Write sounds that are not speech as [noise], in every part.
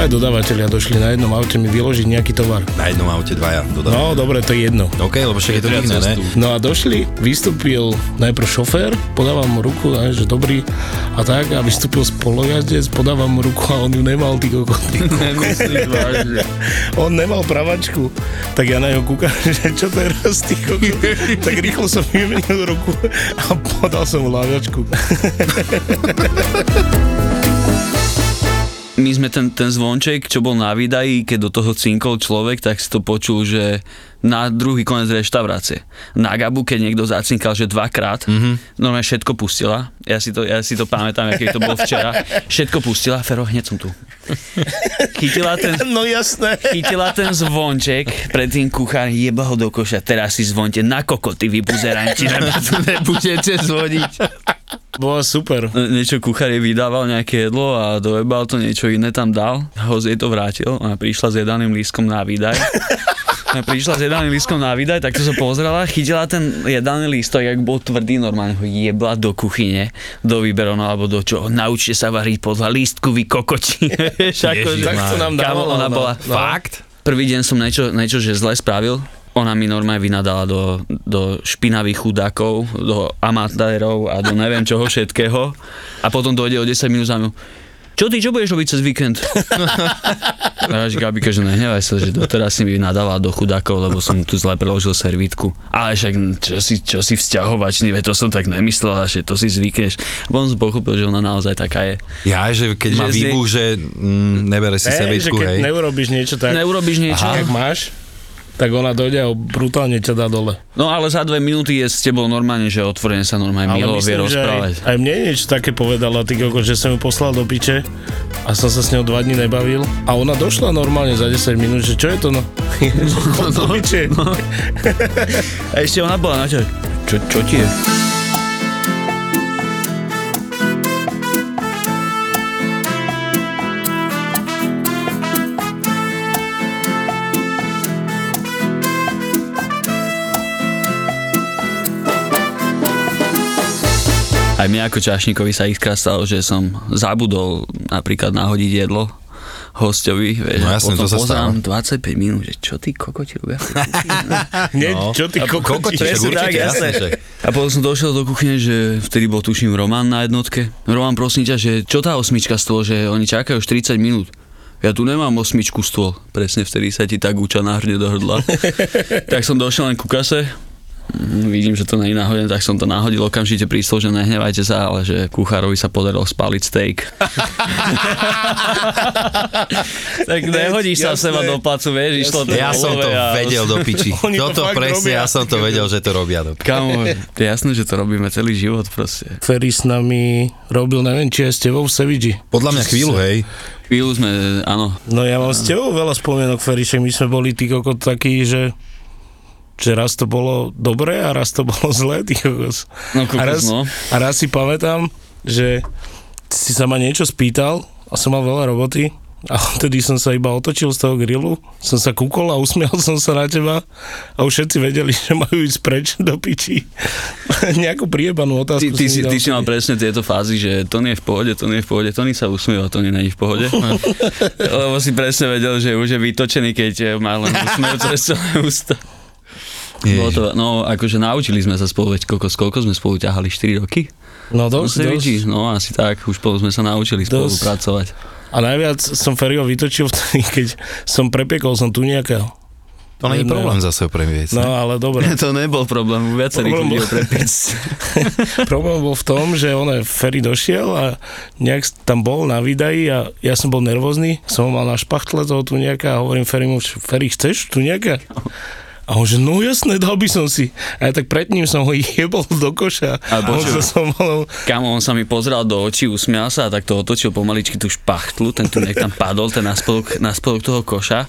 Dvaja dodávateľia došli na jednom aute mi vyložiť nejaký tovar. Na jednom aute dvaja. Dodám. No, dobre, to je jedno. OK, lebo však je to divné, ne? No a došli, vystúpil najprv šofér, podávam mu ruku, ne, že dobrý a tak, a vystúpil spolojazdec, podávam mu ruku a on ju nemal, ty kokot. [laughs] [laughs] on nemal pravačku, tak ja na neho kúkam, [laughs] že čo teraz, ty kokot. tak rýchlo som vymenil ruku a podal som mu láviačku. My sme ten, ten zvonček, čo bol na výdaji, keď do toho cinkol človek, tak si to počul, že na druhý konec reštaurácie. Na Gabu, keď niekto zacinkal, že dvakrát, mm-hmm. normálne všetko pustila. Ja si to, ja si to pamätám, aký to bol včera. Všetko pustila, Fero, hneď som tu. Chytila ten, [laughs] No jasné. chytila ten zvonček, predtým kuchár jeba ho do koša, teraz si zvonte na kokoty, vy buzeranti, [laughs] lebo tu nebudete zvoniť. Bolo super. niečo kuchár vydával nejaké jedlo a dojebal to, niečo iné tam dal. Hoz jej to vrátil a prišla s jedaným lístkom na výdaj. [laughs] A prišla s jedaným lístkom na výdaj, tak to sa pozrela, chytila ten jedaný lístok, jak bol tvrdý, normálne ho jebla do kuchyne, do výberovno alebo do čo. Naučte sa variť podľa lístku, vy kokoti. [laughs] Akože- Tak to nám Kámo, dávalo. ona no. bola No. fakt. Prvý deň som niečo, niečo že zle spravil. Ona mi normálne vynadala do, do špinavých chudákov, do amatérov a do neviem čoho všetkého. A potom dojde o 10 minút za mňou. Čo ty, čo budeš robiť cez víkend? A že Gabika, že nehnevaj sa, že doteraz si mi nadala do chudákov, lebo som tu zle preložil servítku. Ale však čo si, čo si vzťahovačný, to som tak nemyslela, že to si zvykneš. Potom som pochopil, že ona naozaj taká je. Ja, že keď má Že výbuch, že mm, nebere si Hej, že sebičku, keď hej. neurobiš niečo tak, Neurobiš niečo? jak máš, tak ona dojde a brutálne ťa dá dole. No ale za dve minúty je s tebou normálne, že otvorene sa normálne milo vie rozprávať. aj, aj mne niečo také povedala, ty kokos, že som ju poslal do piče a som sa s ňou dva dní nebavil a ona došla normálne za 10 minút, že čo je to no? Chod [laughs] [laughs] do piče. [laughs] A ešte ona bola na čo? Čo, čo ti je? Aj mne ako čašníkovi sa xkrát stalo, že som zabudol napríklad nahodiť jedlo hostovi, vieš, No jasne, potom to sa pozerám 25 minút, že čo ty kokoti robia? Nie, No. čo ty kokoti? Však Presne tak, však. A potom som došiel do kuchyne, že vtedy bol tuším Roman na jednotke. Roman, prosím ťa, že čo tá osmička stôl, že oni čakajú už 30 minút. Ja tu nemám osmičku stôl. Presne vtedy sa ti tá guča nahrne do hrdla. [laughs] tak som došiel len ku kase, vidím, že to nie je náhodne, tak som to nahodil okamžite stôl, že nehnevajte sa, ale že kuchárovi sa podarilo spáliť steak. [laughs] tak nehodíš sa seba do placu, vieš, išlo to Ja som to a- vedel do piči. [laughs] To Toto presne, robia. ja som to vedel, že to robia. do. Kamo, jasné, že to robíme celý život proste. Ferry s nami robil, neviem, či aj s tebou v Sevigi. Podľa mňa chvíľu, hej. Chvíľu sme, áno, No ja mám s tebou veľa spomienok, Ferry, však my sme boli tí kokot takí, že že raz to bolo dobré a raz to bolo [laughs] zlé, ty kokos. No, kokos, a, raz, no. a raz si pamätám, že si sa ma niečo spýtal a som mal veľa roboty a vtedy som sa iba otočil z toho grillu, som sa kúkol a usmial [laughs] som sa na teba a už všetci vedeli, [laughs] že majú ísť preč do piči. Nejakú priebanú otázku. Ty, ty, si, ty si mal presne tieto fázy, že to nie je v pohode, to nie je v pohode, to nie sa usmieva, to nie je v pohode. Lebo si presne vedel, že už je vytočený, keď má len úsmev cez celé ústa. Bolo to, no akože naučili sme sa spolu, veď koľko, koľko sme spolu ťahali, 4 roky? No No, dosť, dosť. no asi tak, už spolu sme sa naučili Dosť. spolupracovať. A najviac som Ferryho vytočil vtedy, keď som prepiekol som tu nejakého. To nie je problém zase premieť. No ale dobre. [laughs] To nebol problém, viacerých Problém ľudí bol-. [laughs] Problém bol v tom, že on Ferry došiel a nejak tam bol na výdaji a ja som bol nervózny, som ho mal na špachtle toho tu nejaká a hovorím Ferry mu, Ferry chceš tu nejaká? A A on že, no jasné, dal by som si. A ja tak pred ním som ho [laughs] jebol do koša. A A on sa som mal, Kamo, on sa mi pozrel do očí, usmial sa a tak to otočil pomaličky tú špachtlu, ten tu tam padol, ten na spodok, na spodok toho koša.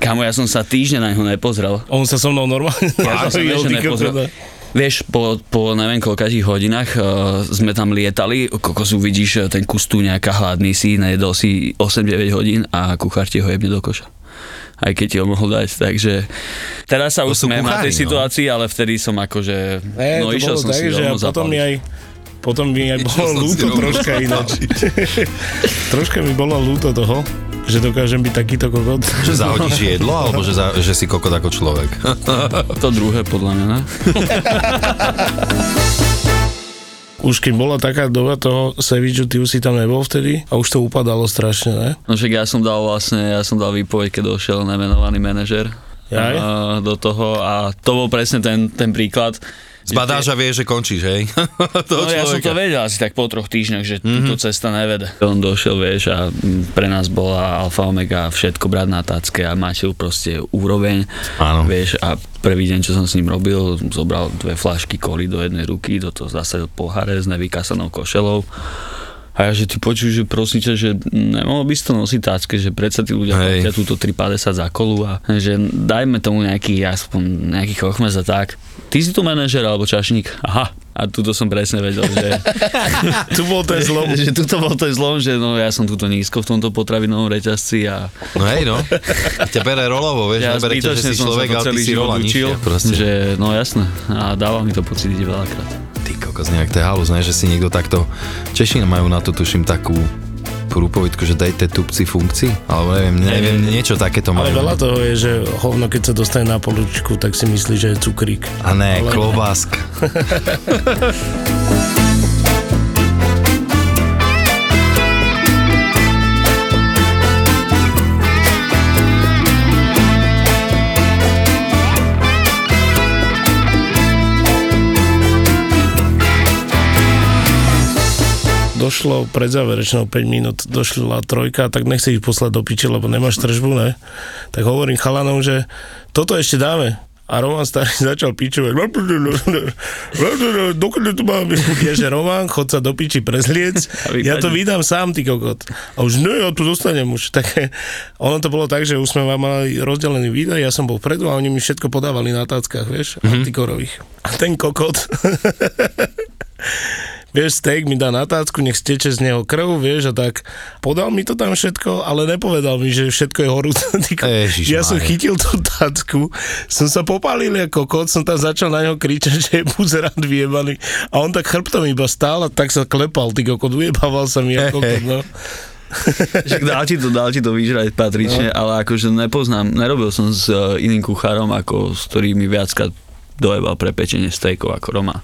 Kamo, ja som sa týždeň na neho nepozrel. on sa so mnou normálne Ja som sa [laughs] nepozrel. kokota. Vieš, po, po neviem koľkých hodinách uh, sme tam lietali, kokos uvidíš eh, ten kus tu nejaká hladný si, nejedol si 8-9 hodín a kuchár ti ho jebne do koša. Aj keď ti ho mohol dať, takže teraz sa To už sú smiem na tej no. situácii, ale vtedy som akože, Ne, no to išiel som tak, si že rovno a potom mi zapaliť. aj potom mi aj bolo ľúto troška ináč. [laughs] troška mi bolo ľúto toho, že dokážem byť takýto kokot. Že zahodíš jedlo, alebo že, za, že si kokot ako človek. To druhé podľa mňa, ne? [laughs] Už keď bola taká doba toho Seviču, ty už si tam nebol vtedy a už to upadalo strašne, ne? No však ja som dal vlastne, ja som dal výpoveď, keď došiel nemenovaný manažer Jaj? do toho a to bol presne ten, ten príklad. Zbadáš a vieš, že končíš, hej? [laughs] No ja som to človeka. vedel asi tak po troch týždňoch, že mm-hmm. túto cesta nevede. On došiel, vieš, a pre nás bola alfa omega všetko brať na tácke a máte proste úroveň. Áno. Vieš, a prvý deň, čo som s ním robil, zobral dve flašky koli do jednej ruky, do toho zasadil poháre s nevykasanou košelou. A ja, že ty počuj, že prosím ťa, že nemohol by si to nosiť tácke, že predsa tí ľudia platia túto 3,50 za kolu a že dajme tomu nejaký, aspoň nejaký chochmez a tak. Ty si tu manažer alebo čašník? Aha. A tuto som presne vedel, že, [laughs] Tu bol ten zlom. [laughs] že tuto bol ten zlom, že no ja som tuto nízko v tomto potravinovom reťazci a No hej, no. Ťa bere rolovo, vieš, ja nebere ťa, že si človek, ale ty si rola nižšia, proste. že no jasné a dáva mi to pocítiť veľakrát. Ty kokos, nejak to je halus, ne? že si niekto takto... Češina majú na to, tuším, takú prúpovidku, že dajte tupci funkcii, alebo neviem, neviem, niečo takéto Ale majú. veľa toho je, že hovno, keď sa dostane na poličku, tak si myslí, že je cukrík. A ne, Ale- klobáska. [laughs] Došlo pred záverečnou 5 minút, došla trojka, tak nechci ich poslať do piče, lebo nemáš tržbu, ne? Tak hovorím chalanom, že toto ešte dáme. A Roman starý [laughs] začal pičovať. Dokedy to mám? Ja, že Roman, chod sa do piči prezliec, ja to vydám sám, ty kokot. A už ne, ja tu zostanem už. Tak, [laughs] ono to bolo tak, že už sme mali rozdelený výdaj, ja som bol vpredu a oni mi všetko podávali na táckach, vieš, mm-hmm. antikorových. A ten kokot [laughs] vieš, steak mi dá na tácku, nech steče z neho krv, vieš, a tak podal mi to tam všetko, ale nepovedal mi, že všetko je horúce. [laughs] ja som chytil tú tácku, som sa popálil ako kot, som tam začal na neho kričať, [laughs] že je buzerant vyjebaný. A on tak chrbtom iba stál a tak sa klepal, ty kokot, ujebával sa mi ako kokot, no. Však dal ti to, dal ti to vyžrať patrične, no. ale akože nepoznám, nerobil som s uh, iným kuchárom, ako s ktorými viackrát dojebal pre pečenie steakov ako Roma.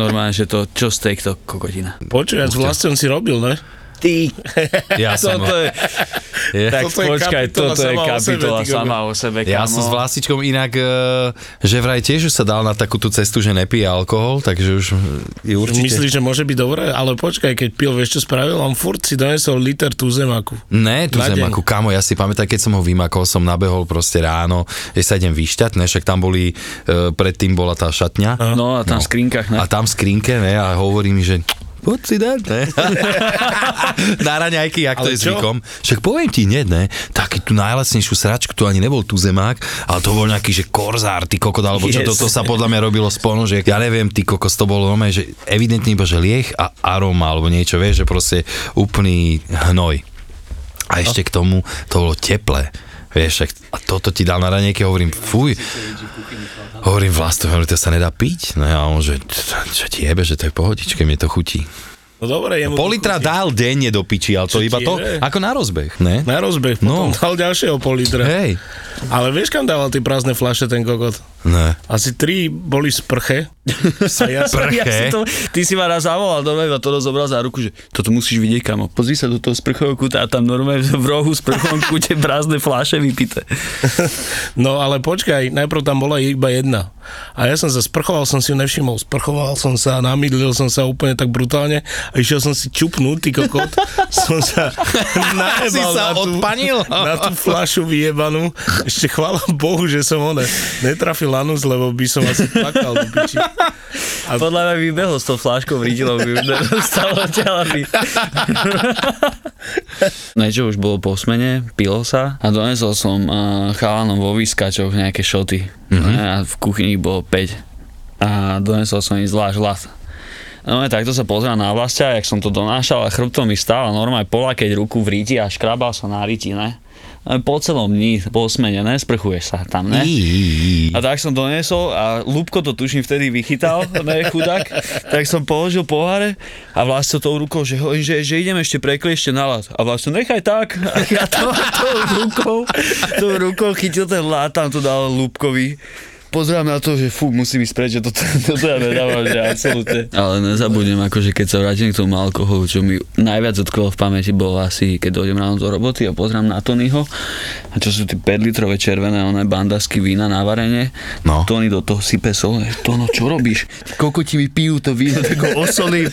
Normálne, že to, čo steak, to kokotina. Počuj, ja s vlastom si robil, ne? Ty, Ja [laughs] som, toto je, je, tak Toto je počkaj, kapitola toto je sama o sebe, kapitola sama o sebe, ja kamo. som s Vlasičkom inak, e, že vraj tiež už sa dal na takúto cestu, že nepije alkohol, takže už je určite... Myslíš, že môže byť dobré? Ale počkaj, keď pil, vieš čo spravil? On furt si donesol liter tú zemaku. Ne, tu zemaku, kamo, ja si pamätám, keď som ho vymakol, som nabehol proste ráno, že sa idem vyšťať, ne, však tam boli, e, predtým bola tá šatňa. No a tam v skrinkách, ne? A tam v skrinke, ne, a hovorí mi, že poď si dať, ne? [laughs] Na raňajky, jak to je čo? zvykom. Však poviem ti, nie, ne? Taký tú najlacnejšiu sračku, to ani nebol tu zemák, ale to bol nejaký, že korzár, ty kokot, alebo čo, Yes. toto sa podľa mňa robilo z ponožiek. Ja neviem, ty kokos, to bolo normálne, že evidentne iba, že lieh a aroma, alebo niečo, vieš, že proste úplný hnoj. A ešte k tomu, to bolo teplé. Vieš, a toto ti dal na ranejke, hovorím, fuj. Hovorím vlastu, hovorím, to sa nedá piť. No a on, že čo ti jebe, že to je pohodičke, mne to chutí. No dobre, jemu Pol to litra dál denne do piči, ale to Čo iba to, jebe? ako na rozbeh, ne? Na rozbeh, No. potom dal ďalšieho pol litra. Hej, Ale vieš, kam dával tie prázdne flaše ten kokot? Ne. Asi tri boli sprche. Sa ja [laughs] Sprche? Ja si to, ty si ma raz zavolal do meba, to zobral za ruku, že toto musíš vidieť, kamo. Pozri sa do toho sprchového kúta a tam normálne v rohu sprchovom kúte prázdne fláše vypité. [laughs] No ale počkaj, najprv tam bola iba jedna. A ja som sa sprchoval, som si ju nevšimol. Sprchoval som sa, namydlil som sa úplne tak brutálne a išiel som si čupnúť, ty kokot. [laughs] som sa najebal Si sa na tú, odpanil? na tú flašu vyjebanú. Ešte chvála Bohu, že som one netrafil anus, lebo by som asi plakal do piči. A podľa mňa vybehol s tou fláškou rýdilou, by už [laughs] nedostalo ťa, aby... Niečo už bolo po smene, pilo sa a donesol som uh, chalanom vo výskačoch nejaké šoty. Mm-hmm. A v kuchyni bolo 5. A donesol som im zvlášť hlas. No a takto sa pozrel na vlastia, jak som to donášal a chrbtom mi stál a normálne polakeť ruku v ríti a škrabal sa na ríti, ne? Po celom dni, po smene, ne? Sprchuješ sa tam, ne? A tak som donesol a Lúbko to tuším vtedy vychytal, ne chudák, tak som položil poháre a vlastne tou rukou, že, že, že idem ešte prekliešte na lad. A vlastne nechaj tak. A ja to, tou rukou, tou rukou chytil ten lad, tam to dal Lúbkovi. Pozerám na to, že fú, musím ísť preč, že toto, [laughs] toto ja nedávam, že absolútne. Ale nezabudnem, akože keď sa vrátim k tomu alkoholu, čo mi najviac odkvelo v pamäti bolo asi, keď dojdem ráno do roboty a pozrám na Tonyho, a čo sú tie 5 litrové červené oné bandasky vína na varenie, No. Tony do toho sype sol, Tono, čo robíš? Koľko ti mi pijú to víno, tak ho osolím.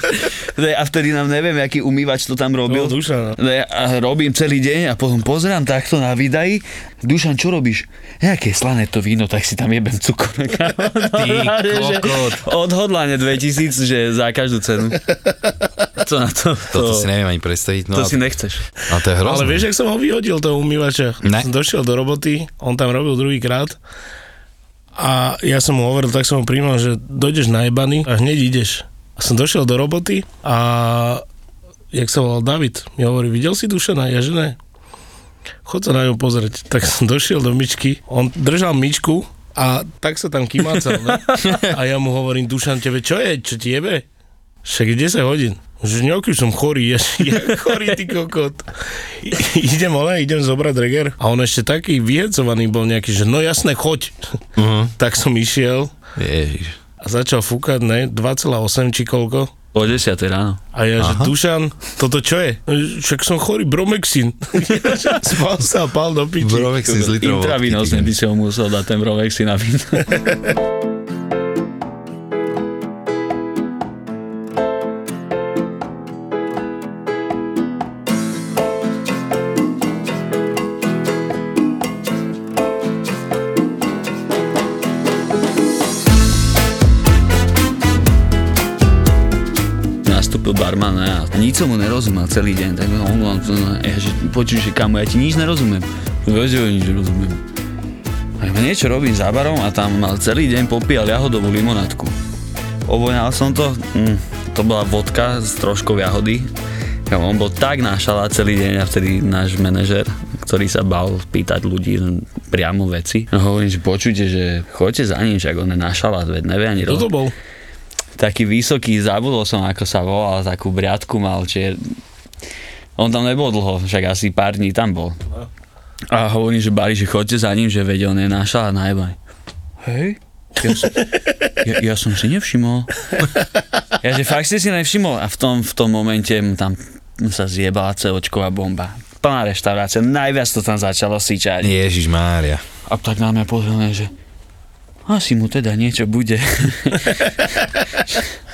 A vtedy nám neviem, aký umývač to tam robil. No, Dušan. Ne, a robím celý deň a potom pozerám takto na videí. Dušan, čo robíš? Nejaké slané to víno, tak si tam jebem cukor. [laughs] Ty kokot. Odhodlanie 2000, že za každú cenu. Co na to? Toto si neviem ani predstaviť. No, to a- si nechceš. ale to je hrozné. Ale vieš, jak som ho vyhodil, toho umývača? Ne. Som došiel do roboty, on tam robil druhýkrát a ja som mu hovoril, tak som mu príjmal, že dojdeš najebaný a hneď ideš. A som došiel do roboty a jak sa volal David, mi hovorí, videl si Dušana? Ja že ne. Chod sa na ňu pozrieť. [laughs] Tak som došiel do myčky, on držal myčku a tak sa tam kymácal. Ne? [laughs] A ja mu hovorím, Dušan, tebe čo je? Čo ti jebe? Však je 10 hodín. Že nejaký som chorý, [laughs] ja, ja chorý, ty kokot. I- idem, ale idem zobrať reger. A on ešte taký vyhecovaný bol nejaký, že no jasné, choď. Uh-huh. Tak som išiel Ježiš. a začal fúkať, ne, 2,8 či koľko. O 10 ráno. A ja, že Dušan, toto čo je? Však som chorý, bromexin. [laughs] Spal sa a pal do piči. Brovek si z litrov Intravínosne by si ho musel dať ten brovek si na víno. [laughs] ne, a nič som mu nerozumel celý deň, tak on, on, on ja, že počuj, že kamo, ja ti nič nerozumiem. Vieš, že nič rozumiem. A ja niečo robím za barom a tam mal celý deň popíjal jahodovú limonátku. Ovoňal som to, mm, to bola vodka s troškou jahody. Kamo, on bol tak nášala celý deň a vtedy náš manažer, ktorý sa bal pýtať ľudí priamo veci. Hovorím, že počujte, že choďte za ním, však on je nášala, veď nevie ani Kto to bol? Taký vysoký, zabudol som ako sa volal, takú briadku mal, čiže on tam nebol dlho, však asi pár dní tam bol. A hovorím, že Bari, že chodte za ním, že veď on je naša a najbaj. Hej? Ja som, ja, ja som si nevšimol. Ja, že fakt si si nevšimol a v tom, v tom momente mu tam sa zjebala celočková bomba. Plná reštaurácia, najviac to tam začalo syčať. Ježiš Mária. A tak na mňa pozrel, že asi mu teda niečo bude. [laughs]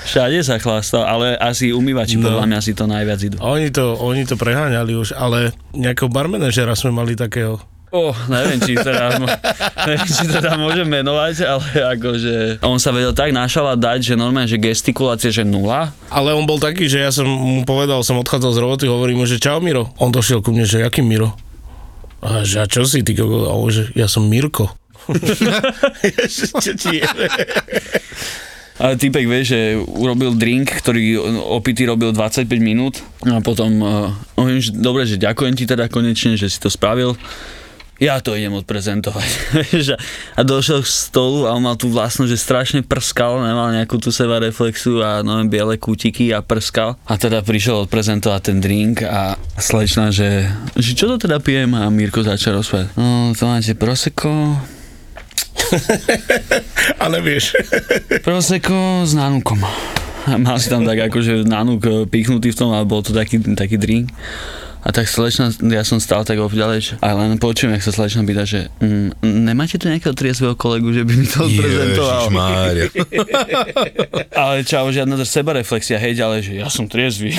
Všade sa chlastal, ale asi umývači No. podľa mňa si to najviac idú. Oni to, oni to preháňali už, ale nejakého barmenežera sme mali takého. Oh, neviem, či teda, [laughs] neviem, či teda môžem menovať, ale akože on sa vedel tak našala dať, že normálne, že gestikulácie, že nula. Ale on bol taký, že ja som mu povedal, som odchádzal z roboty, hovorím mu, že čau Miro. On došiel ku mne, že jaký Miro? A že a čo si ty? kokos? Že ja som Mirko. Čo ti je? Ale typek vie, že urobil drink, ktorý opity robil 25 minút a potom uh, hovorím, že dobre, že ďakujem ti teda konečne, že si to spravil. Ja to idem odprezentovať. [laughs] A- došiel k stolu a on mal tú vlastnosť, že strašne prskal, nemal nejakú tú seba reflexu a no, biele kútiky a prskal. A teda prišiel odprezentovať ten drink a slečna, že, že čo to teda pijem? A Mirko začal rozprávať. No, to máte prosecco, [laughs] A nevieš. [laughs] Prosecco s nánukom. Mal si tam tak akože nánuk e, pichnutý v tom, ale bol to taký, taký drink. A tak slečna, ja som stál tak ďalej, a len počujem, jak sa slečna pýta, že mm, nemáte tu nejakého triezvého kolegu, že by mi to odprezentoval? Ježišmária. [laughs] Ale čau, žiadna sebareflexia, hej, ale že ja som triezvy.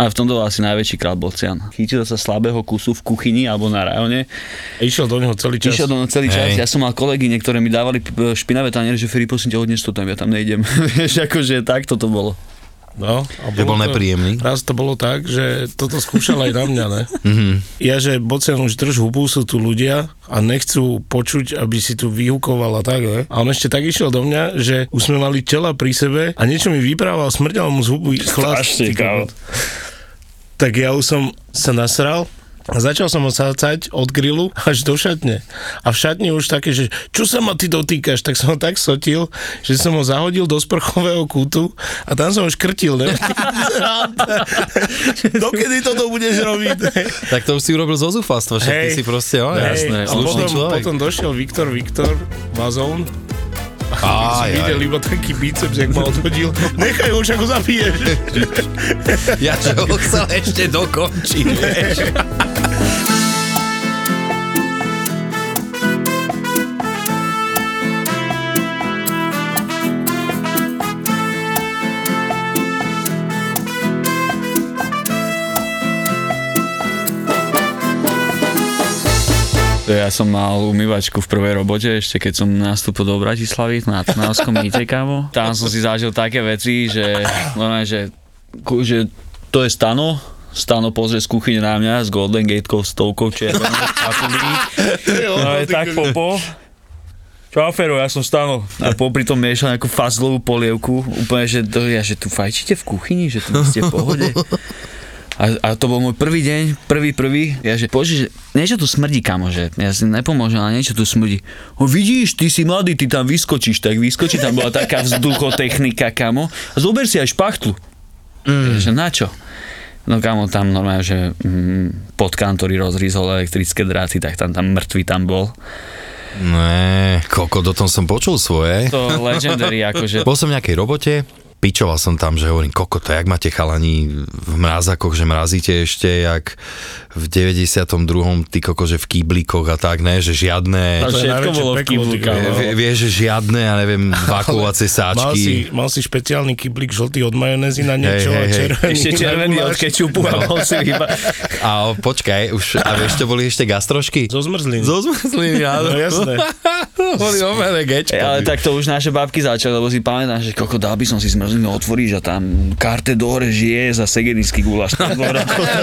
A v tomto bol asi najväčší král Bocian. Chytil sa slabého kusu v kuchyni alebo na rajone. Išiel do neho celý čas. Išiel do mňa celý čas. Hej. Ja som mal kolegyne, ktoré mi dávali špinavé taniere, že Feri, prosím ťa, odnes to tam, ja tam nejdem. [laughs] Vieš, akože takto to bolo. No, a Že bol to- nepríjemný. Raz to bolo tak, že toto skúšal aj na mňa, ne? [laughs] Mhm. Ja, že Bocian už drž hubu, sú tu ľudia a nechcú počuť, aby si tu vyhukoval a tak, ne? A on ešte tak išiel do mňa, že už sme mali tela pri sebe a niečo mi vyprával, smrdel mu z hubu chlast. Ty. Tak ja už som sa nasral a začal som ho sácať od grilu až do šatne. A v šatni už také, že čo sa ma ty dotýkaš, tak som ho tak sotil, že som ho zahodil do sprchového kútu a tam som ho škrtil, ne? [laughs] Dokedy toto budeš robiť? ne? Tak to už si urobil zo zúfalstva, však ty Hej. si proste, Hej, jasné, a slušný potom, človek. potom došiel Viktor Viktor Vazón a som videl iba taký biceps, jak ma odhodil. Nechaj ho, však ho zabiješ. Ja že ho chcel ešte dokončiť, vieš. [laughs] Ja som mal umývačku v prvej robote, ešte keď som nastúpil do Bratislavy na Trnavskom [laughs] mýte, kámo. Tam som si zažil také veci, že, normálne, že, že to je Stano, Stano pozrie z kuchyne na mňa s Golden Gatekou, stovkou červenou. No je tak popo. Čau Fero, ja som Stano. A popri tom miešal nejakú fazlovú polievku. Úplne, že, to, ja, že tu fajčíte v kuchyni, že tu ste v pohode. A, a to bol môj prvý deň, prvý, prvý. Ja že, bože, že niečo tu smrdí, kamo, že ja si nepomôžem, ale niečo tu smrdí. O, vidíš, ty si mladý, ty tam vyskočíš, tak vyskočí, tam bola taká vzduchotechnika, kamo. A zober si aj špachtlu. Mm. Že na čo? No kamo, tam normálne, že mm, potkan, ktorý rozrízol elektrické dráty, tak tam, tam mŕtvý tam bol. Ne, koko, do tom som počul svoje. To legendary, akože Bol som v nejakej robote, pičoval som tam, že hovorím, koko, to jak máte chalani v mrázakoch, že mrazíte ešte jak v 92. ty koko, že v kýblikoch a tak, ne, že žiadne... A To všetko bolo v kokos. Vie, vieš, že žiadne, ja neviem, [laughs] vakuovacie Mal si, sáčky. mal si špeciálny kyblík žltý od majonézy na niečo hej, a hej. červený. Ešte červený od kečupu a bol si iba... [laughs] A o, počkaj, už, a vieš, čo boli ešte gastrošky? Zo zmrzliny. Zo zmrzliny, áno. No jasné. [laughs] Boli o mene gečko. E, ale tak to už naše babky začali, lebo si pamätám, že koko dal by som si zmrzlinu otvoríš a tam karte dore žije za segedinský. To bolo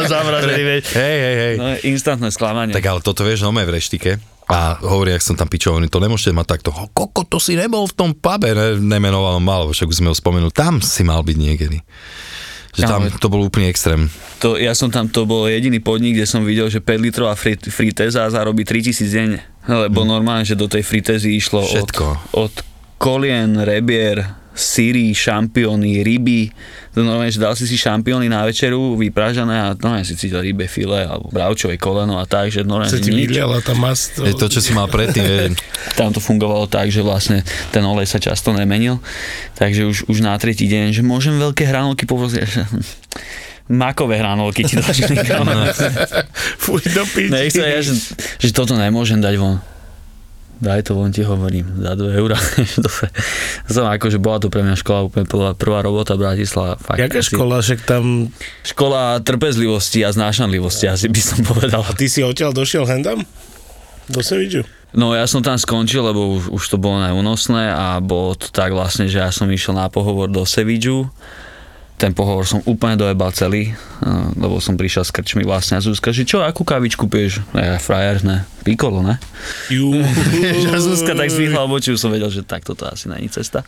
zamrazený, vieš. Hej, hej, hej. No, instantné sklamanie. Tak ale toto vieš, no v reštike. A hovorí, ak som tam hovorím, to nemôžete mať takto. Ho, koko, to si nebol v tom pube, ne, nemenoval mal, však už sme ho spomenuli. Tam si mal byť niekedy. Že tam Kámo. to bol úplný extrém. To, ja som tam, to bol jediný podnik, kde som videl, že 5 litrová fri, fritéza zarobí 3000 denne. Lebo normálne, že do tej fritézy išlo od, Všetko. od kolien, rebier, syry, šampióny, ryby. To normálne, že dal si si šampióny na večeru, vypražané a normálne si cítil rybe file alebo bravčové koleno a tak, že normálne Sa ti vyliala tá mas. Je to, čo si mal predtým, [laughs] vieš. Tam to fungovalo tak, že vlastne ten olej sa často nemenil, takže už, už na tretí deň, že môžem veľké hranolky poprosiť. [laughs] Makové hranolky ti došli. [laughs] Fuj, do piči. Nechce, ja, že, že toto nemôžem dať von. Daj to von, ti hovorím, za 2 eurá. [laughs] Som akože bola to pre mňa škola úplne prvá, prvá robota Bratislava. Fakt, Jaká asi- škola, však tam... Škola trpezlivosti a znášanlivosti, asi by som povedal. A ty si odtiaľ došiel hendam? Do Sevidžu? No ja som tam skončil, lebo už, už to bolo neúnosné a bolo to tak vlastne, že ja som išiel na pohovor do Sevidžu. Ten pohovor som úplne dojebal celý, a- lebo som prišiel s krčmi vlastne a Zuzka, že čo, akú kávičku piješ? Ja, frajer, ne, pikolo, ne? [laughs] Že Zuzka tak zvýhla obočí, už som vedel, že takto to asi není cesta.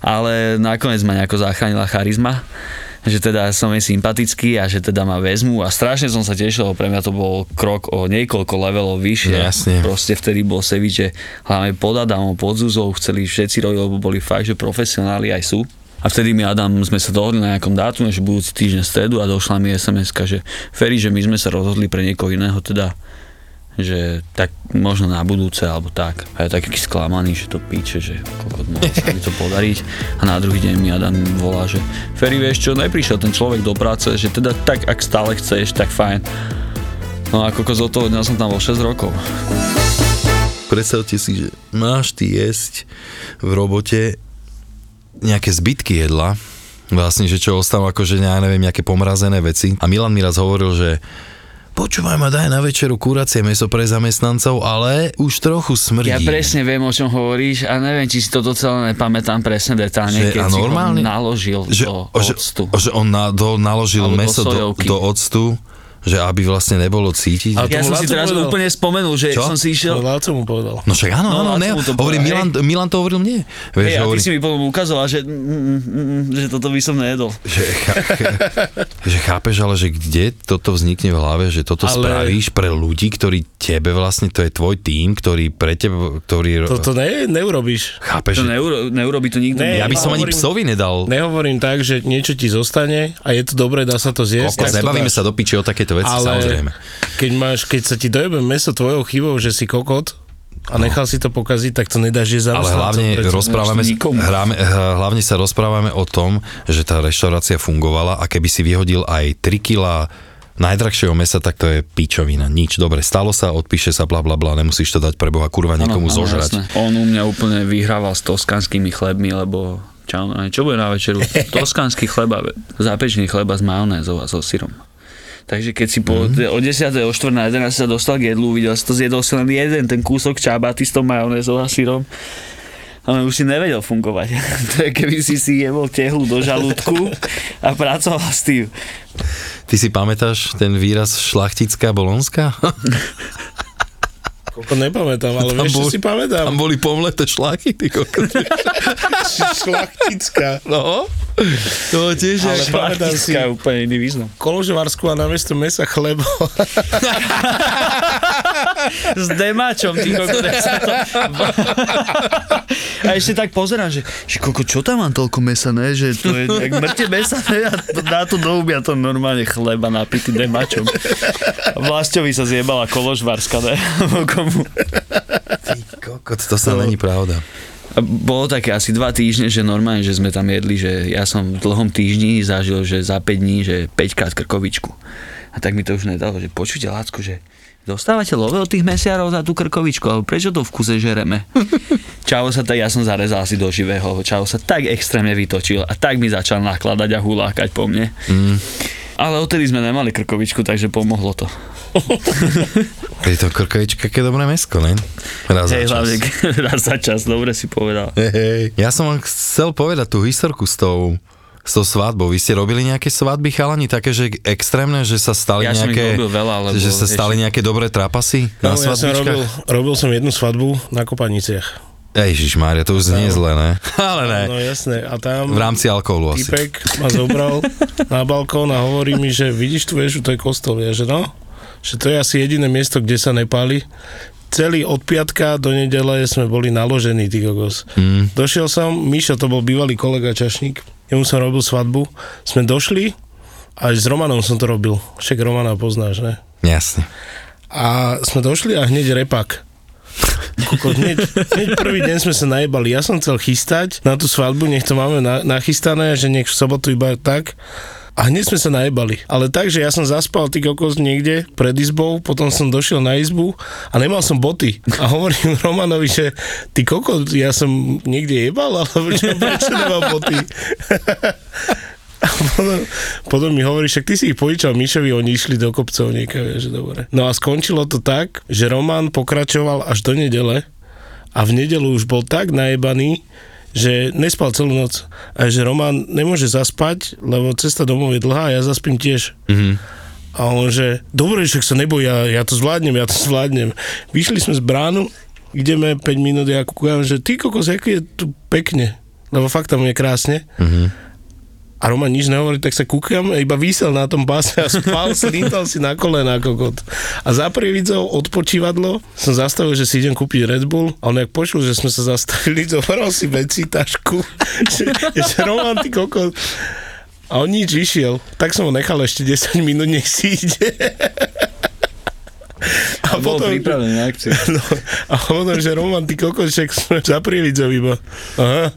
Ale nakoniec ma nejako zachránila charizma, že teda som jej sympatický a že teda ma vezmu a strašne som sa tešil, pre mňa to bol krok o niekoľko levelov vyššie. Jasne. Proste vtedy bol Seviče, hlavne pod Adamom, pod Zuzou, chceli všetci robiť, lebo boli fakt, že profesionáli aj sú. A vtedy mi Adam, sme sa dohodli na nejakom dátume, že budúci týždeň stredu a došla mi sms že Ferry, že my sme sa rozhodli pre niekoho iného, teda že tak možno na budúce alebo tak. A ja taký sklamaný, že to píče, že kokot mohol sa mi to podariť. A na druhý deň mi Adam volá, že Ferry, vieš čo, neprišiel ten človek do práce, že teda tak, ak stále chceš, tak fajn. No a kokos od toho dňa som tam bol 6 rokov. Predstavte si, že máš ty jesť v robote nejaké zbytky jedla, vlastne, že čo ostalo akože, ja neviem, nejaké pomrazené veci. A Milan mi raz hovoril, že počúvaj ma, daj na večeru kuracie meso pre zamestnancov, ale už trochu smrdí. Ja presne viem, o čom hovoríš a neviem, či si to celé nepamätám presne detálne, Že- keď a si normálne? ho naložil že, do že, octu. že on na, do, naložil Alebo do meso do, sojovky. do octu, že aby vlastne nebolo cítiť. A Ja som si teraz povedal. úplne spomenul, že Čo? som si išiel... Láco mu povedal. No však áno, No, áno, ne, to hovorí povedal, Milan, Milan to hovoril mne. Vieš, Hej, a ty si mi potom ukazoval, že, mm, mm, mm, že toto by som nejedol. že, chá, [laughs] že chápeš, ale že kde toto vznikne v hlave, že toto Ale- spravíš pre ľudí, ktorí tebe vlastne, to je tvoj tím, ktorý pre teba, ktorý... Toto ne, neurobíš. chápeš, To že neuro, neurobí to nikto. Ne, ja by som ani hovorím- psovi nedal. Nehovorím tak, že niečo ti zostane a je to dobré, dá sa to zjesť. Kokos, to nebavíme sa do piči o takéto veci, Ale samozrejme. keď, máš, keď sa ti dojebe meso tvojou chybou, že si kokot a nechal si to pokaziť, tak to nedáš jesť Ale hlavne, rozprávame, hráme, h- hlavne sa rozprávame o tom, že tá reštaurácia fungovala a keby si vyhodil aj 3 kg najdrahšieho mesa, tak to je pičovina. Nič. Dobre, stalo sa, odpíše sa, bla bla bla, nemusíš to dať pre Boha kurva niekomu áno, zožrať. jasné. On u mňa úplne vyhrával s toskanskými chlebmi, lebo čo, čo bude na večeru? [laughs] Toskanský chleba, zapečený chleba s majonézou a so syrom. Takže keď si po, mm. o 10. o 4. na 11. sa dostal k jedlu, videl si to, zjedol si len jeden ten kúsok čábaty s tou majonézou a syrom. Ale už si nevedel fungovať. [laughs] to je keby si si jebol tehlu do žalúdku a pracoval s tým. Ty si pamätáš ten výraz šlachtická bolonská? [laughs] Koľko nepamätám, ale vieš, čo si pamätám? Tam boli pomleté šlachy, ty kokot. [laughs] Šlachtická. No, to bolo tiež Ale pamätám si úplne iný význam. koložvarsku a namiesto mesa chlebo. [laughs] s demáčom, ty kokos, to... A ešte tak pozerám, že, že koko, čo tam mám toľko mesa, ne? Že to je jak mŕte mesa, ne? A to- dá to do ubia to normálne chleba napitý demáčom. A Vlastovi sa zjebala koložvarska, ne? Komu? Ty kokot, to sa není pravda. Bolo také asi dva týždne, že normálne, že sme tam jedli, že ja som v dlhom týždni zažil, že za 5 dní, že 5 krát krkovičku. A tak mi to už nedalo, že počujte, Lácko, že dostávate love od tých mesiarov za tú krkovičku, ale prečo to v kuse žereme? [laughs] Čavo sa tak, ja som zarezal asi do živého, Čavo sa tak extrémne vytočil a tak mi začal nakladať a hulákať po mne. Mm. Ale odtedy sme nemali krkovičku, takže pomohlo to. [laughs] Je to krkovička, aké dobré mesko, ne? Raz za Hej, čas. hlavne [laughs] raz za čas, dobre si povedal. Hej, hej. Ja som vám chcel povedať tú historku s tou, s tou svadbou. Vy ste robili nejaké svadby, chalani, také, že extrémne, že sa stali Ja nejaké... veľa, lebo že sa stali nejaké dobré trapasy na No, ja som robil, robil som jednu svadbu na Kopaniciach. Ježiš Mária, to už znie zle, ne? [laughs] Ale ne. No jasné, a tam V rámci alkoholu asi. typek ma zobral na balkón a hovorí mi, že vidíš tu vieš, to je kostol, ja, že no, že to je asi jediné miesto, kde sa nepáli. Celý od piatka do nedele sme boli naložení, ty kokos. Mm. Došiel som, Mišo, to bol bývalý kolega Čašník, jemu som robil svadbu, sme došli, aj s Romanom som to robil, však Romana poznáš, ne? Jasne. A sme došli a hneď repak. Koko, hneď, hneď prvý deň sme sa najebali. Ja som chcel chystať na tú svadbu, nech to máme na, nachystané, že nech v sobotu iba tak. A hneď sme sa najebali. Ale tak, že ja som zaspal ty kokos niekde pred izbou, potom som došiel na izbu a nemal som boty. A hovorím [laughs] Romanovi, že ty kokos, ja som niekde jebal, alebo [laughs] čo, prečo nemám boty? [laughs] A potom, potom mi hovorí, však ty si ich požičal Mišovi, oni išli do kopcov niekam, že dobre. No a skončilo to tak, že Roman pokračoval až do nedele a v nedelu už bol tak najebaný, že nespal celú noc. A že Roman nemôže zaspať, lebo cesta domov je dlhá a ja zaspím tiež. Mm-hmm. A on že, dobre, však sa neboj, ja, ja to zvládnem, ja to zvládnem. Vyšli sme z bránu, ideme 5 minút, ja kúkam, že ty kokos, je tu pekne. Lebo fakt tam je krásne. Mm-hmm. A Roman nič nehovorí, tak sa kúkam, iba vysel na tom base a spal, [laughs] slítal si na kolená kokot. A za prievidzou odpočívadlo som zastavil, že si idem kúpiť Red Bull a on jak počul, že sme sa zastavili, [laughs] zobral si veci, tašku, [laughs] že, že Roman, ty kokot. A on nič išiel, tak som ho nechal ešte 10 minút, nech si ide. A Bol potom, pripravený na akciu. [laughs] no, a potom, že Roman, ty kokošek, sme za Prievidzou iba. Aha,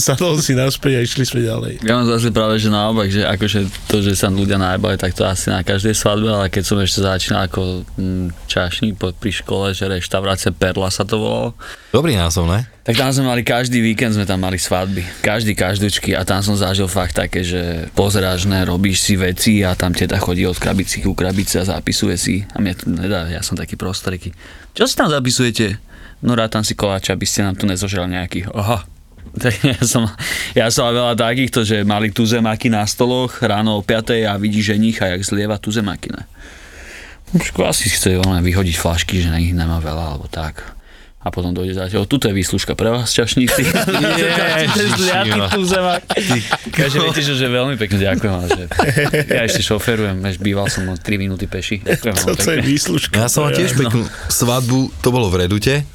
sadol si naspäť a išli sme ďalej. Ja mám zase práve, že naopak, že akože to, že sa ľudia najbali, tak to asi na každej svadbe, ale keď som ešte začínal ako mm, čašník po, pri škole, že reštaurácia Perla sa to volalo, Dobrý názov, ne? tak tam sme mali každý víkend, sme tam mali svadby. Každý, každúčky a tam som zažil fakt také, že pozeráš, ne, robíš si veci a tam teta chodí od krabici ku krabici a zapisuje si. A mne to nedá, ja som taký prostredky. Čo si tam zapisujete? No rád tam si koláč, aby ste nám tu nezožrali nejaký. Aha, [laughs] ja som, ja som veľa takýchto, že mali tu zemaky na stoloch ráno o 5 a vidí ženicha, jak zlieva tu zemaky, ne. Už asi chce ona vyhodiť flašky, že na nich nemá veľa, alebo tak. A potom dojde za tebou, tuto je výslužka pre vás, čašníci. [laughs] Takže viete, že, že veľmi pekne ďakujem. Že ja ešte šoferujem, vieš, býval som len 3 minúty peši. Ďakujem Toto je výslužka. Ja som mal tiež peknú svadbu, to bolo v Redute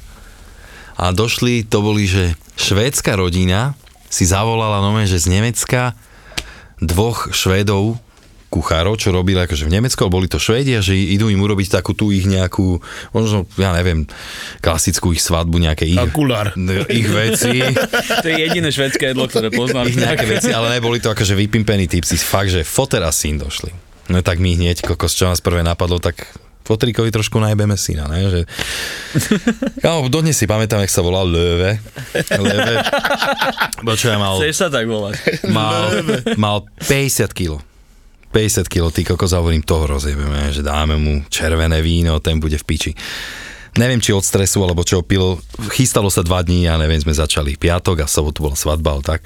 a došli, to boli, že švédska rodina si zavolala nové, že z Nemecka dvoch Švédov kuchárov, čo robili akože v Nemecku, boli to Švédia, že idú im urobiť takú tú ich nejakú, možno, ja neviem, klasickú ich svadbu, nejaké ich, Akulár. ich veci, To je jediné švedské jedlo, ktoré poznám. ich nejaké veci, ale neboli to akože vypimpení typci, fakt, že foter a syn došli. No tak my hneď, kokos, čo nás prvé napadlo, tak Fotrikovi trošku najbeme syna, ne? Že... Kámo, dodnes si pamätám, jak sa volal Löwe. Löwe. Bo čo ja mal, Chceš sa tak volať? mal, mal 50 kg. 50 kg, ty kokos, hovorím, toho rozjebeme, že dáme mu červené víno, ten bude v piči. Neviem, či od stresu, alebo čo pil. Chystalo sa dva dní, ja neviem, sme začali piatok a sobotu bola svadba, ale tak.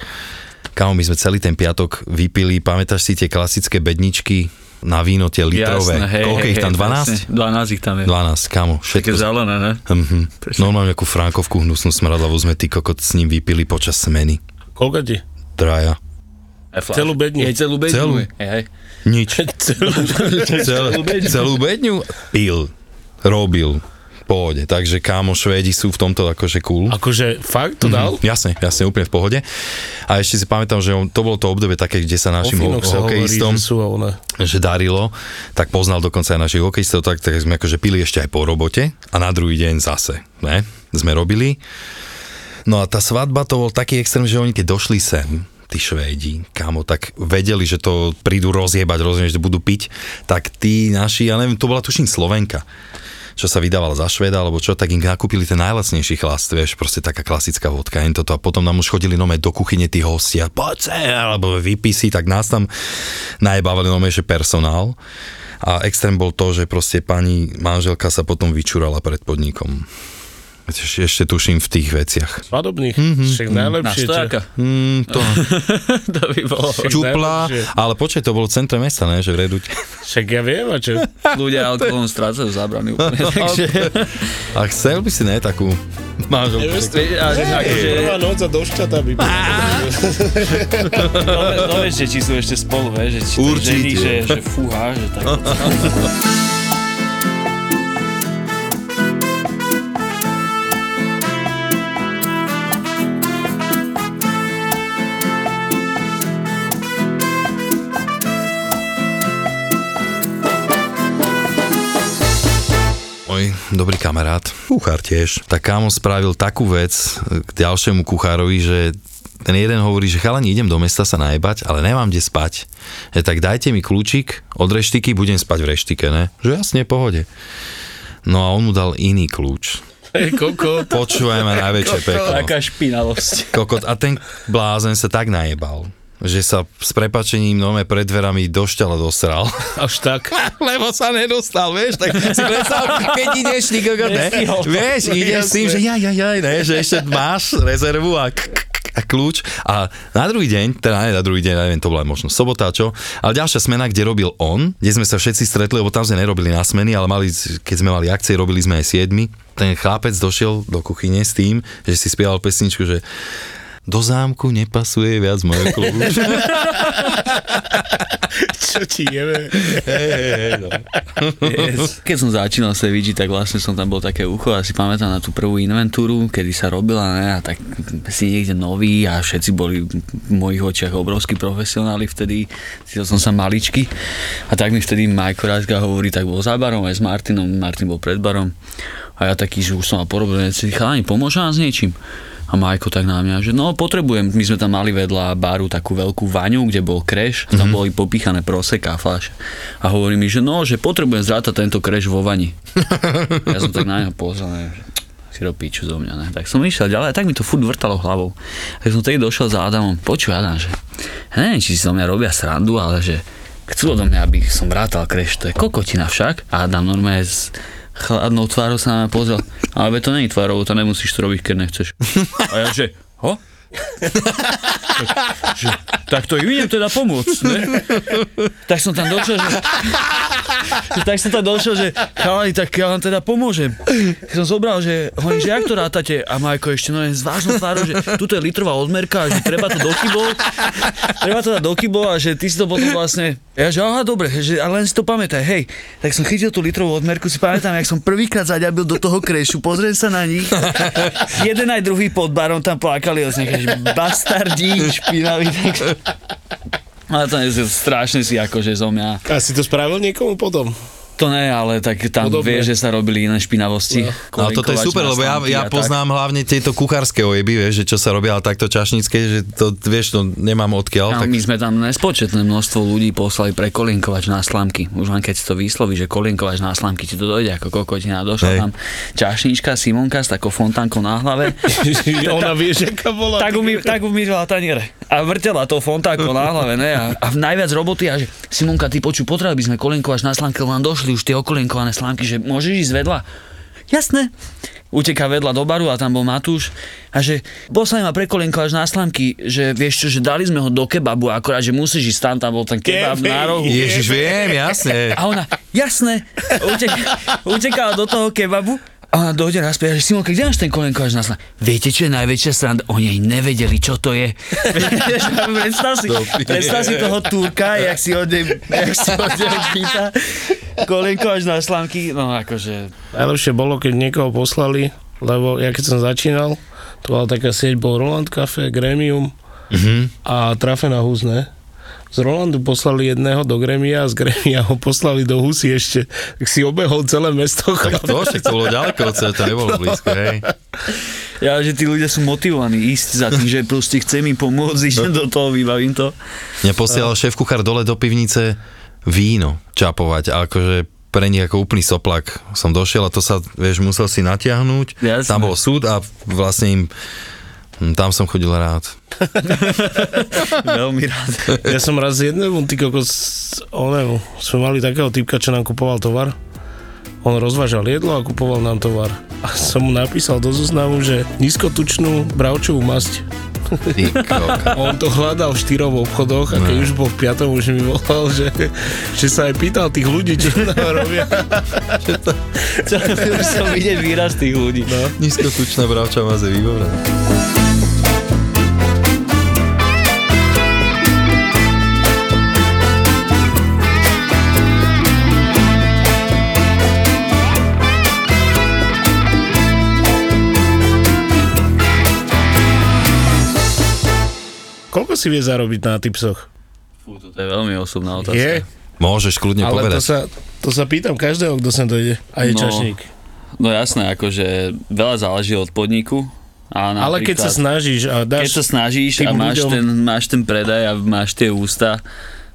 Kámo, my sme celý ten piatok vypili, pamätáš si tie klasické bedničky na víno, tie litrové? Hej, Koľko hej, ich tam, hej, 12? presne. 12 ich tam je. 12, kámo, Také všetko. zelené, ne? Mhm. Normálne nejakú frankovku hnusnú smradlavú sme ty kokot s ním vypili počas smeny. Koľko ti? Traja. Celú bedňu. Je celú bedňu. Celú. Hej, hej. Nič. [laughs] [laughs] Celú. Celú, celú bedňu pil, robil, pohode. Takže kámo, Švédi sú v tomto akože cool. Akože fakt to dal? Jasne, jasne, úplne v pohode. A ešte si pamätám, že on, to bolo to obdobie také, kde sa našim ho- sa hovorí, hokejistom že sú že darilo, tak poznal dokonca aj našich hokejistov, tak, tak sme akože pili ešte aj po robote a na druhý deň zase, ne? Sme robili. No a tá svadba to bol taký extrém, že oni keď došli sem, tí Švédi, kámo, tak vedeli, že to prídu rozjebať, rozumieš, že budú piť, tak tí naši, ja neviem, to bola tuším Slovenka, čo sa vydávala za Šveda, alebo čo, tak im nakúpili ten najlacnejší chlast, vieš, proste taká klasická vodka, jen toto, a potom nám už chodili nome do kuchyne tí hostia, poď alebo vypisy, tak nás tam najbavili nome, že personál. A extrém bol to, že proste pani manželka sa potom vyčúrala pred podnikom. Ešte, ešte tuším v tých veciach. Svadobných. Mhm. Však Na najlepšie. čo- stojaka. Mm, to [laughs] to by bolo. čupla, ale počkaj, to bolo v centre mesta, ne, že v Redute. Však ja viem, a čo? [laughs] Ľudia [laughs] alkoholom strácajú zábrany úplne. Takže, A chcel by si, ne, takú manželku. Akože, Prvá noc a došťata by bola. no, no, či sú ešte spolu, vieš, že či to Určite. ženy, že, že fúha, že tak. Dobrý kamarát, kuchár tiež, tak kámo spravil takú vec k ďalšiemu kuchárovi, že ten jeden hovorí, že chalani, idem do mesta sa najebať, ale nemám kde spať. Je, tak dajte mi kľúčik od reštiky, budem spať v reštike, ne? Že jasne, pohode. No a on mu dal iný kľúč. Hej, koko. Počúvaj ma najväčšie peklo. Taká špinavosť. Kokot, a ten blázen sa tak najebal, že sa s prepačením nome pred dverami do šťala dosral. Až tak. [laughs] Lebo sa nedostal, vieš, tak si predstav, keď ideš, kokot, ne? Vieš, [laughs] ideš s tým, že ja, ja, ja, ne, že ešte máš rezervu a, k- a kľúč a na druhý deň, teda nie na druhý deň, neviem, to bola možno sobota, čo, ale ďalšia smena, kde robil on, kde sme sa všetci stretli, lebo tam sme nerobili na smeny, ale mali, keď sme mali akcie, robili sme aj siedmi, ten chlapec došiel do kuchyne s tým, že si spieval pesničku, že do zámku nepasuje viac moje kľúč. [laughs] Čo ti jeme? no. Yes. Keď som začínal Seviči, tak vlastne som tam bol také ucho a si pamätám na tú prvú inventúru, kedy sa robila, ne, a tak si niekde nový a všetci boli v mojich očiach obrovskí profesionáli vtedy, cítil som sa maličky a tak mi vtedy Majko Rázka hovorí, tak bol za barom aj s Martinom, Martin bol pred barom a ja taký, že už som mal porobené, si chalani, pomôže nám s niečím? A Majko tak na mňa, že no potrebujem, my sme tam mali vedľa baru takú veľkú vaňu, kde bol kreš, tam boli popíchané proseka a fľaše. A hovorí mi, že no, že potrebujem zrátať tento kreš vo vani. [laughs] ja som tak na neho pozrel, ne, že si piču zo mňa, ne. Tak som išiel ďalej a tak mi to furt vrtalo hlavou. Tak som tedy došiel za Adamom, počuj Adam, že ja neviem, či si do mňa robia srandu, ale že chcú odo mňa, aby som rátal kreš, to je kokotina však. A Adam normálne s chladnou tvárou sa na mňa pozrel, ale to je tvárou, to nemusíš to robiť, keď nechceš. A ja že, ho? že, tak to im idem teda pomôcť, ne? Tak som tam došiel, že tak som tam došiel, že chalani, tak ja vám teda pomôžem. Som zobral, že hovorím, že jak to rátate? A Majko ešte no s vážnou tvárou, že tuto je litrová odmerka, že treba to do treba to dať do a že ty si to potom vlastne, ja že aha, dobre, že, ale len si to pamätaj, hej. Tak som chytil tú litrovú odmerku, si pamätám, jak som prvýkrát zaďabil do toho krešu, pozriem sa na nich, jeden aj druhý pod barom tam plakali, že bastardi, špinaví, tak... Ale to je strašne si akože zo mňa. A si to spravil niekomu potom? To ne, ale tak tam Podobne. vieš, že sa robili iné špinavosti. No. No toto je super, lebo ja, ja a tak. poznám hlavne tieto kuchárske ojeby, vieš, že čo sa robia ale takto čašnícke, že to, vieš, to nemám odkiaľ. A Tak, my sme tam nespočetné množstvo ľudí poslali pre kolinkovač na slamky. Už len keď si to vysloví, že kolinkovač na slamky, ti to dojde ako kokotina. Došla Hej. tam čašníčka Simonka s takou fontánkou na hlave. [laughs] Ona vie, že bola. tak, umý, tak umývala taniere. A vrtela to fontánkou na hlave, ne? A, a najviac roboty a že Simonka, ty počuj, potrebovali by sme kolinkovač na slamky, lebo nám došli už tie okolinkované slamky, že môžeš ísť vedľa? Jasné. Uteká vedľa do baru a tam bol Matúš a že poslali ma prekolinkovač na slamky, že vieš čo, že dali sme ho do kebabu, akorát, že musíš ísť tam, tam bol ten kebab na rohu. Ježiš, viem, jasne. A ona, jasné, uteká, utekala do toho kebabu a ona dojde raz že Simonka, kde máš ten kolenkovač na slamky? Viete, čo je najväčšia sranda? Oni aj nevedeli, čo to je. [laughs] predstav, si, predstav si toho Turka, jak si od nej, jak si od [laughs] nej pýta kolenkovač na slamky. No akože, Najlepšie bolo, keď niekoho poslali, lebo ja keď som začínal, to bola taká sieť, bol Roland Café, Gremium Mhm. a Trafena Hus, ne? Z Rolandu poslali jedného do Gremia a z Gremia ho poslali do Husy ešte. Tak si obehol celé mesto. Tak to, [laughs] však to bolo ďaleko to nebolo blízko, hej. ja, že tí ľudia sú motivovaní ísť za tým, že proste chcem im pomôcť, idem do toho, vybavím to. Mňa posielal šéf kuchár dole do pivnice víno čapovať, a akože pre nich ako úplný soplak som došiel a to sa, vieš, musel si natiahnuť. Jasné. Tam bol súd a vlastne im tam som chodil rád. Veľmi rád. Ja som raz jednému, ty kokos, onému, sme mali takého typka, čo nám kupoval tovar. On rozvážal jedlo a kupoval nám tovar. A som mu napísal do zoznamu, že nízkotučnú bravčovú masť. On to hľadal v štyroch obchodoch a keď už bol v piatom, už mi volal, že, že sa aj pýtal tých ľudí, čo tam robia. Čo, už som vidieť výraz tých ľudí. No. Nízkotučná bravča má ze výborná. Koľko si vie zarobiť na tipsoch? Fú, to je veľmi osobná otázka. Je? Môžeš kľudne Ale to povedať. sa, to sa pýtam každého, kto sem dojde. A je No. čašník. No jasné, akože veľa záleží od podniku. A Ale keď sa snažíš a keď dáš... sa snažíš a máš ľuďom- ten, máš ten predaj a máš tie ústa,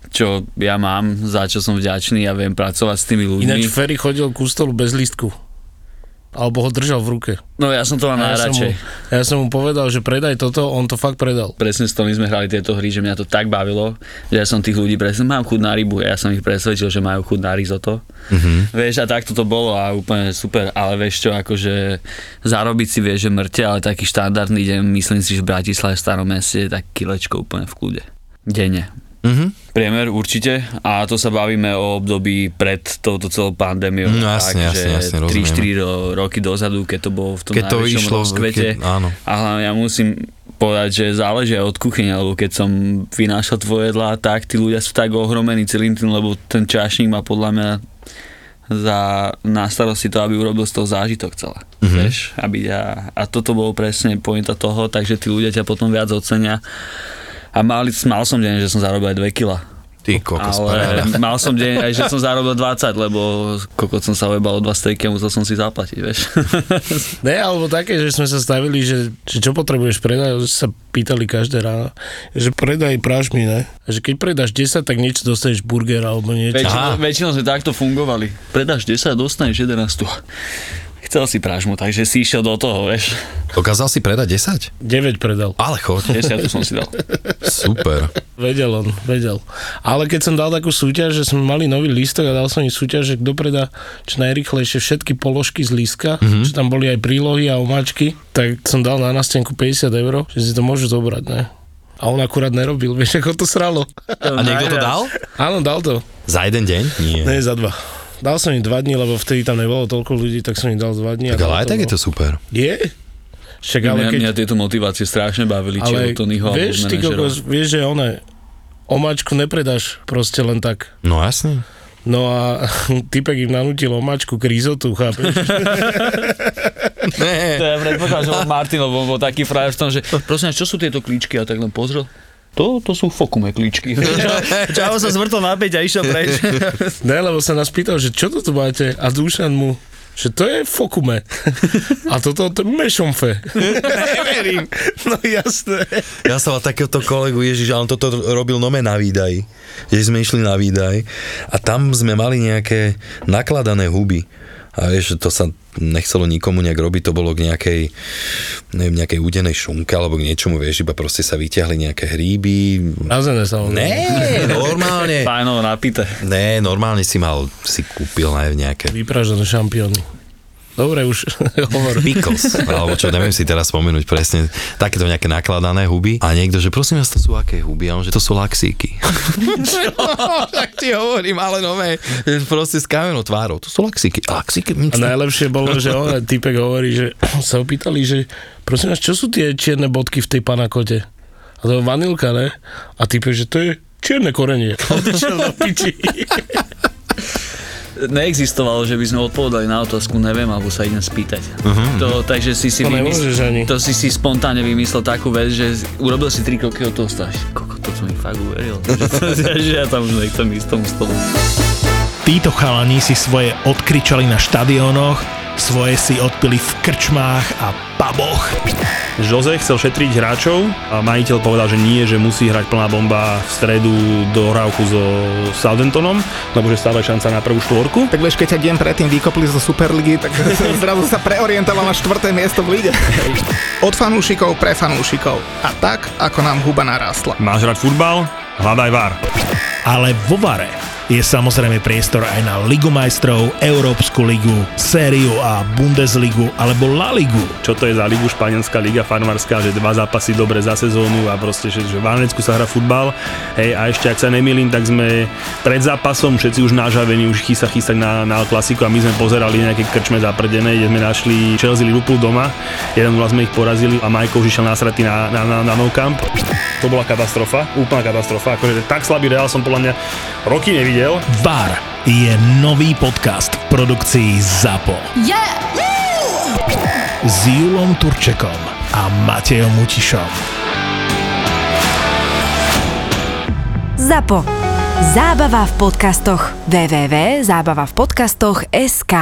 čo ja mám, za čo som vďačný a viem pracovať s tými ľuďmi. Ináč Ferry chodil ku stolu bez lístku. Alebo ho držal v ruke. No ja som to mám A ja, som mu, najradšej. ja som mu povedal, že predaj toto, on to fakt predal. Presne s Tony sme hrali tieto hry, že mňa to tak bavilo, že ja som tých ľudí presne, mám chuť na rybu, ja som ich presvedčil, že majú chuť na risotto. Mm-hmm. Vieš, a takto to bolo a úplne super, ale vieš čo, akože zarobiť si vieš, že mŕte, ale taký štandardný deň, myslím si, že v Bratislave v starom meste je tak kilečko úplne v kľude. Denne. Mhm. Priemer určite a to sa bavíme o období pred touto celou pandémiou. No, jasne, tak, jasne, jasne, rozumieme. 3-4 ro- roky dozadu, keď to bolo v tom Keď to išlo, rozkvete. keď- áno. A hlavne ja musím povedať, že záleží aj od kuchyne, lebo keď som vynášal tvoje jedlá, tak tí ľudia sú tak ohromení celým tým, lebo ten čašník má podľa mňa za na starosti to, aby urobil z toho zážitok celé. Mm-hmm. Vieš, aby a, a toto bolo presne pointa toho, takže tí ľudia ťa potom viac ocenia. A mal, mal som deň, že som zarobil aj 2 kila. Ty kokos, Ale paráda. [laughs] mal som deň aj, že som zarobil 20, lebo kokot som sa ojebal o dva stejky a musel som si zaplatiť, vieš. [laughs] Ne, alebo také, že sme sa stavili, že, že čo potrebuješ predať, že sa pýtali každé ráno, že predaj práš mi, ne? A že keď predáš 10, tak niečo dostaneš burger alebo niečo. väčšinou, väčšinou sme takto fungovali. Predáš 10 a dostaneš 11 Chcel si pražmu, takže si išiel do toho, vieš. Dokázal si predať 10? 9 predal. Ale choď. 10 som si dal. Super. Vedel on, vedel. Ale keď som dal takú súťaž, že sme mali nový lístok a dal som im súťaž, že kto predá čo najrychlejšie všetky položky z lístka, mm-hmm. že tam boli aj prílohy a omáčky, tak som dal na nástenku 50 eur, že si to môžu zobrať, ne? A on akurát nerobil, [laughs] vieš, ako to sralo. A niekto to dal? Áno, dal to. Za jeden deň? Nie. Ne, za dva. Dal som im dva dní, lebo vtedy tam nebolo toľko ľudí, tak som im dal dva dní. Tak ale aj tak je to super. Je? Však ale Mňa, keď... mňa tieto motivácie strašne bavili, či ale od Tonyho vieš, ty kokos, vieš, že one omáčku nepredáš proste len tak. No jasne. No a [laughs] typek im nanútil omáčku k rizotu, chápeš? [laughs] To ja predpokladám, že bol Martin, lebo bol taký frajer v tom, že prosím, čo sú tieto klíčky? A tak len pozrel. To, to sú fokume klíčky. [laughs] Čavo sa zvrtol na a išiel preč. [laughs] ne, lebo sa nás pýtal, že čo to tu máte? A Dušan mu, že to je fokume. A toto to je mešomfe. Neverím. [laughs] No jasné. Ja som mal takéhoto kolegu, Ježiš, a on toto robil nome na výdaj. Že sme išli na výdaj a tam sme mali nejaké nakladané huby. A vieš, že to sa nechcelo nikomu nejak robiť, to bolo k nejakej, neviem, nejakej údenej šunke alebo k niečomu, vieš, iba proste sa vyťahli nejaké hríby. Razené sa Ne, normálne. [laughs] Pánovo napité. Ne, normálne si mal, si kúpil aj nejaké Vypražené šampióny. Dobre, už [laughs] hovor. pickles, alebo čo, neviem si teraz spomenúť presne, takéto nejaké nakladané huby a niekto, že prosím vás, to sú aké huby? A on, že to sú laxíky. [laughs] tak ti hovorím, ale no me, proste s kamenou tvárou, to sú laxíky. Laxíky? A najlepšie bolo, že on, typek hovorí, že [clears throat] sa opýtali, že prosím vás, čo sú tie čierne bodky v tej panakote? A to je vanilka, ne? A typek, že to je čierne korenie. A [laughs] odišiel do piči. Neexistovalo, že by sme odpovedali na otázku, neviem, alebo sa idem spýtať. Uh-huh. To, takže si si To ani. to si si spontánne vymyslel takú vec, že urobil si tri kroky od toho stáš. Koko, to som mi fakt uveril. že, [laughs] [laughs] že ja tam už nechcem ísť tomu stolu. Títo chalani si svoje odkričali na štadiónoch, svoje si odpili v krčmách a puboch. Jose chcel šetriť hráčov a majiteľ povedal, že nie, že musí hrať plná bomba v stredu do hrávku so Southamptonom, lebo že stále šanca na prvú štvorku. Tak vieš, keď ťa deň predtým vykopli zo Superligy, tak [laughs] zrazu sa preorientoval na štvrté miesto v lige. Od fanúšikov pre fanúšikov. A tak, ako nám huba narastla. Máš hrať futbal? Hľadaj VAR. Ale vo Vare je samozrejme priestor aj na Ligu majstrov, Európsku ligu, Sériu A, Bundesligu alebo La Ligu. Čo to je za ligu? Španielská liga farmárska, že dva zápasy dobre za sezónu a proste, že, že v Anglicku sa hrá futbal. Hej, a ešte, ak sa nemýlim, tak sme pred zápasom všetci už nažavení, už chystá chystať na, na klasiku a my sme pozerali nejaké krčme zaprdené, kde sme našli Chelsea Liverpool doma. Jeden gól sme ich porazili a Majko už išiel nasratý na, na, na, na no camp. To bola katastrofa, úplná katastrofa. Akože tak slabý Real som podľa mňa roky nevidel. VAR je nový podcast v produkcii ZAPO. S Julom Turčekom a Matejom Mutišom. ZAPO. Zábava v podcastoch. www.zábavavpodcastoch.sk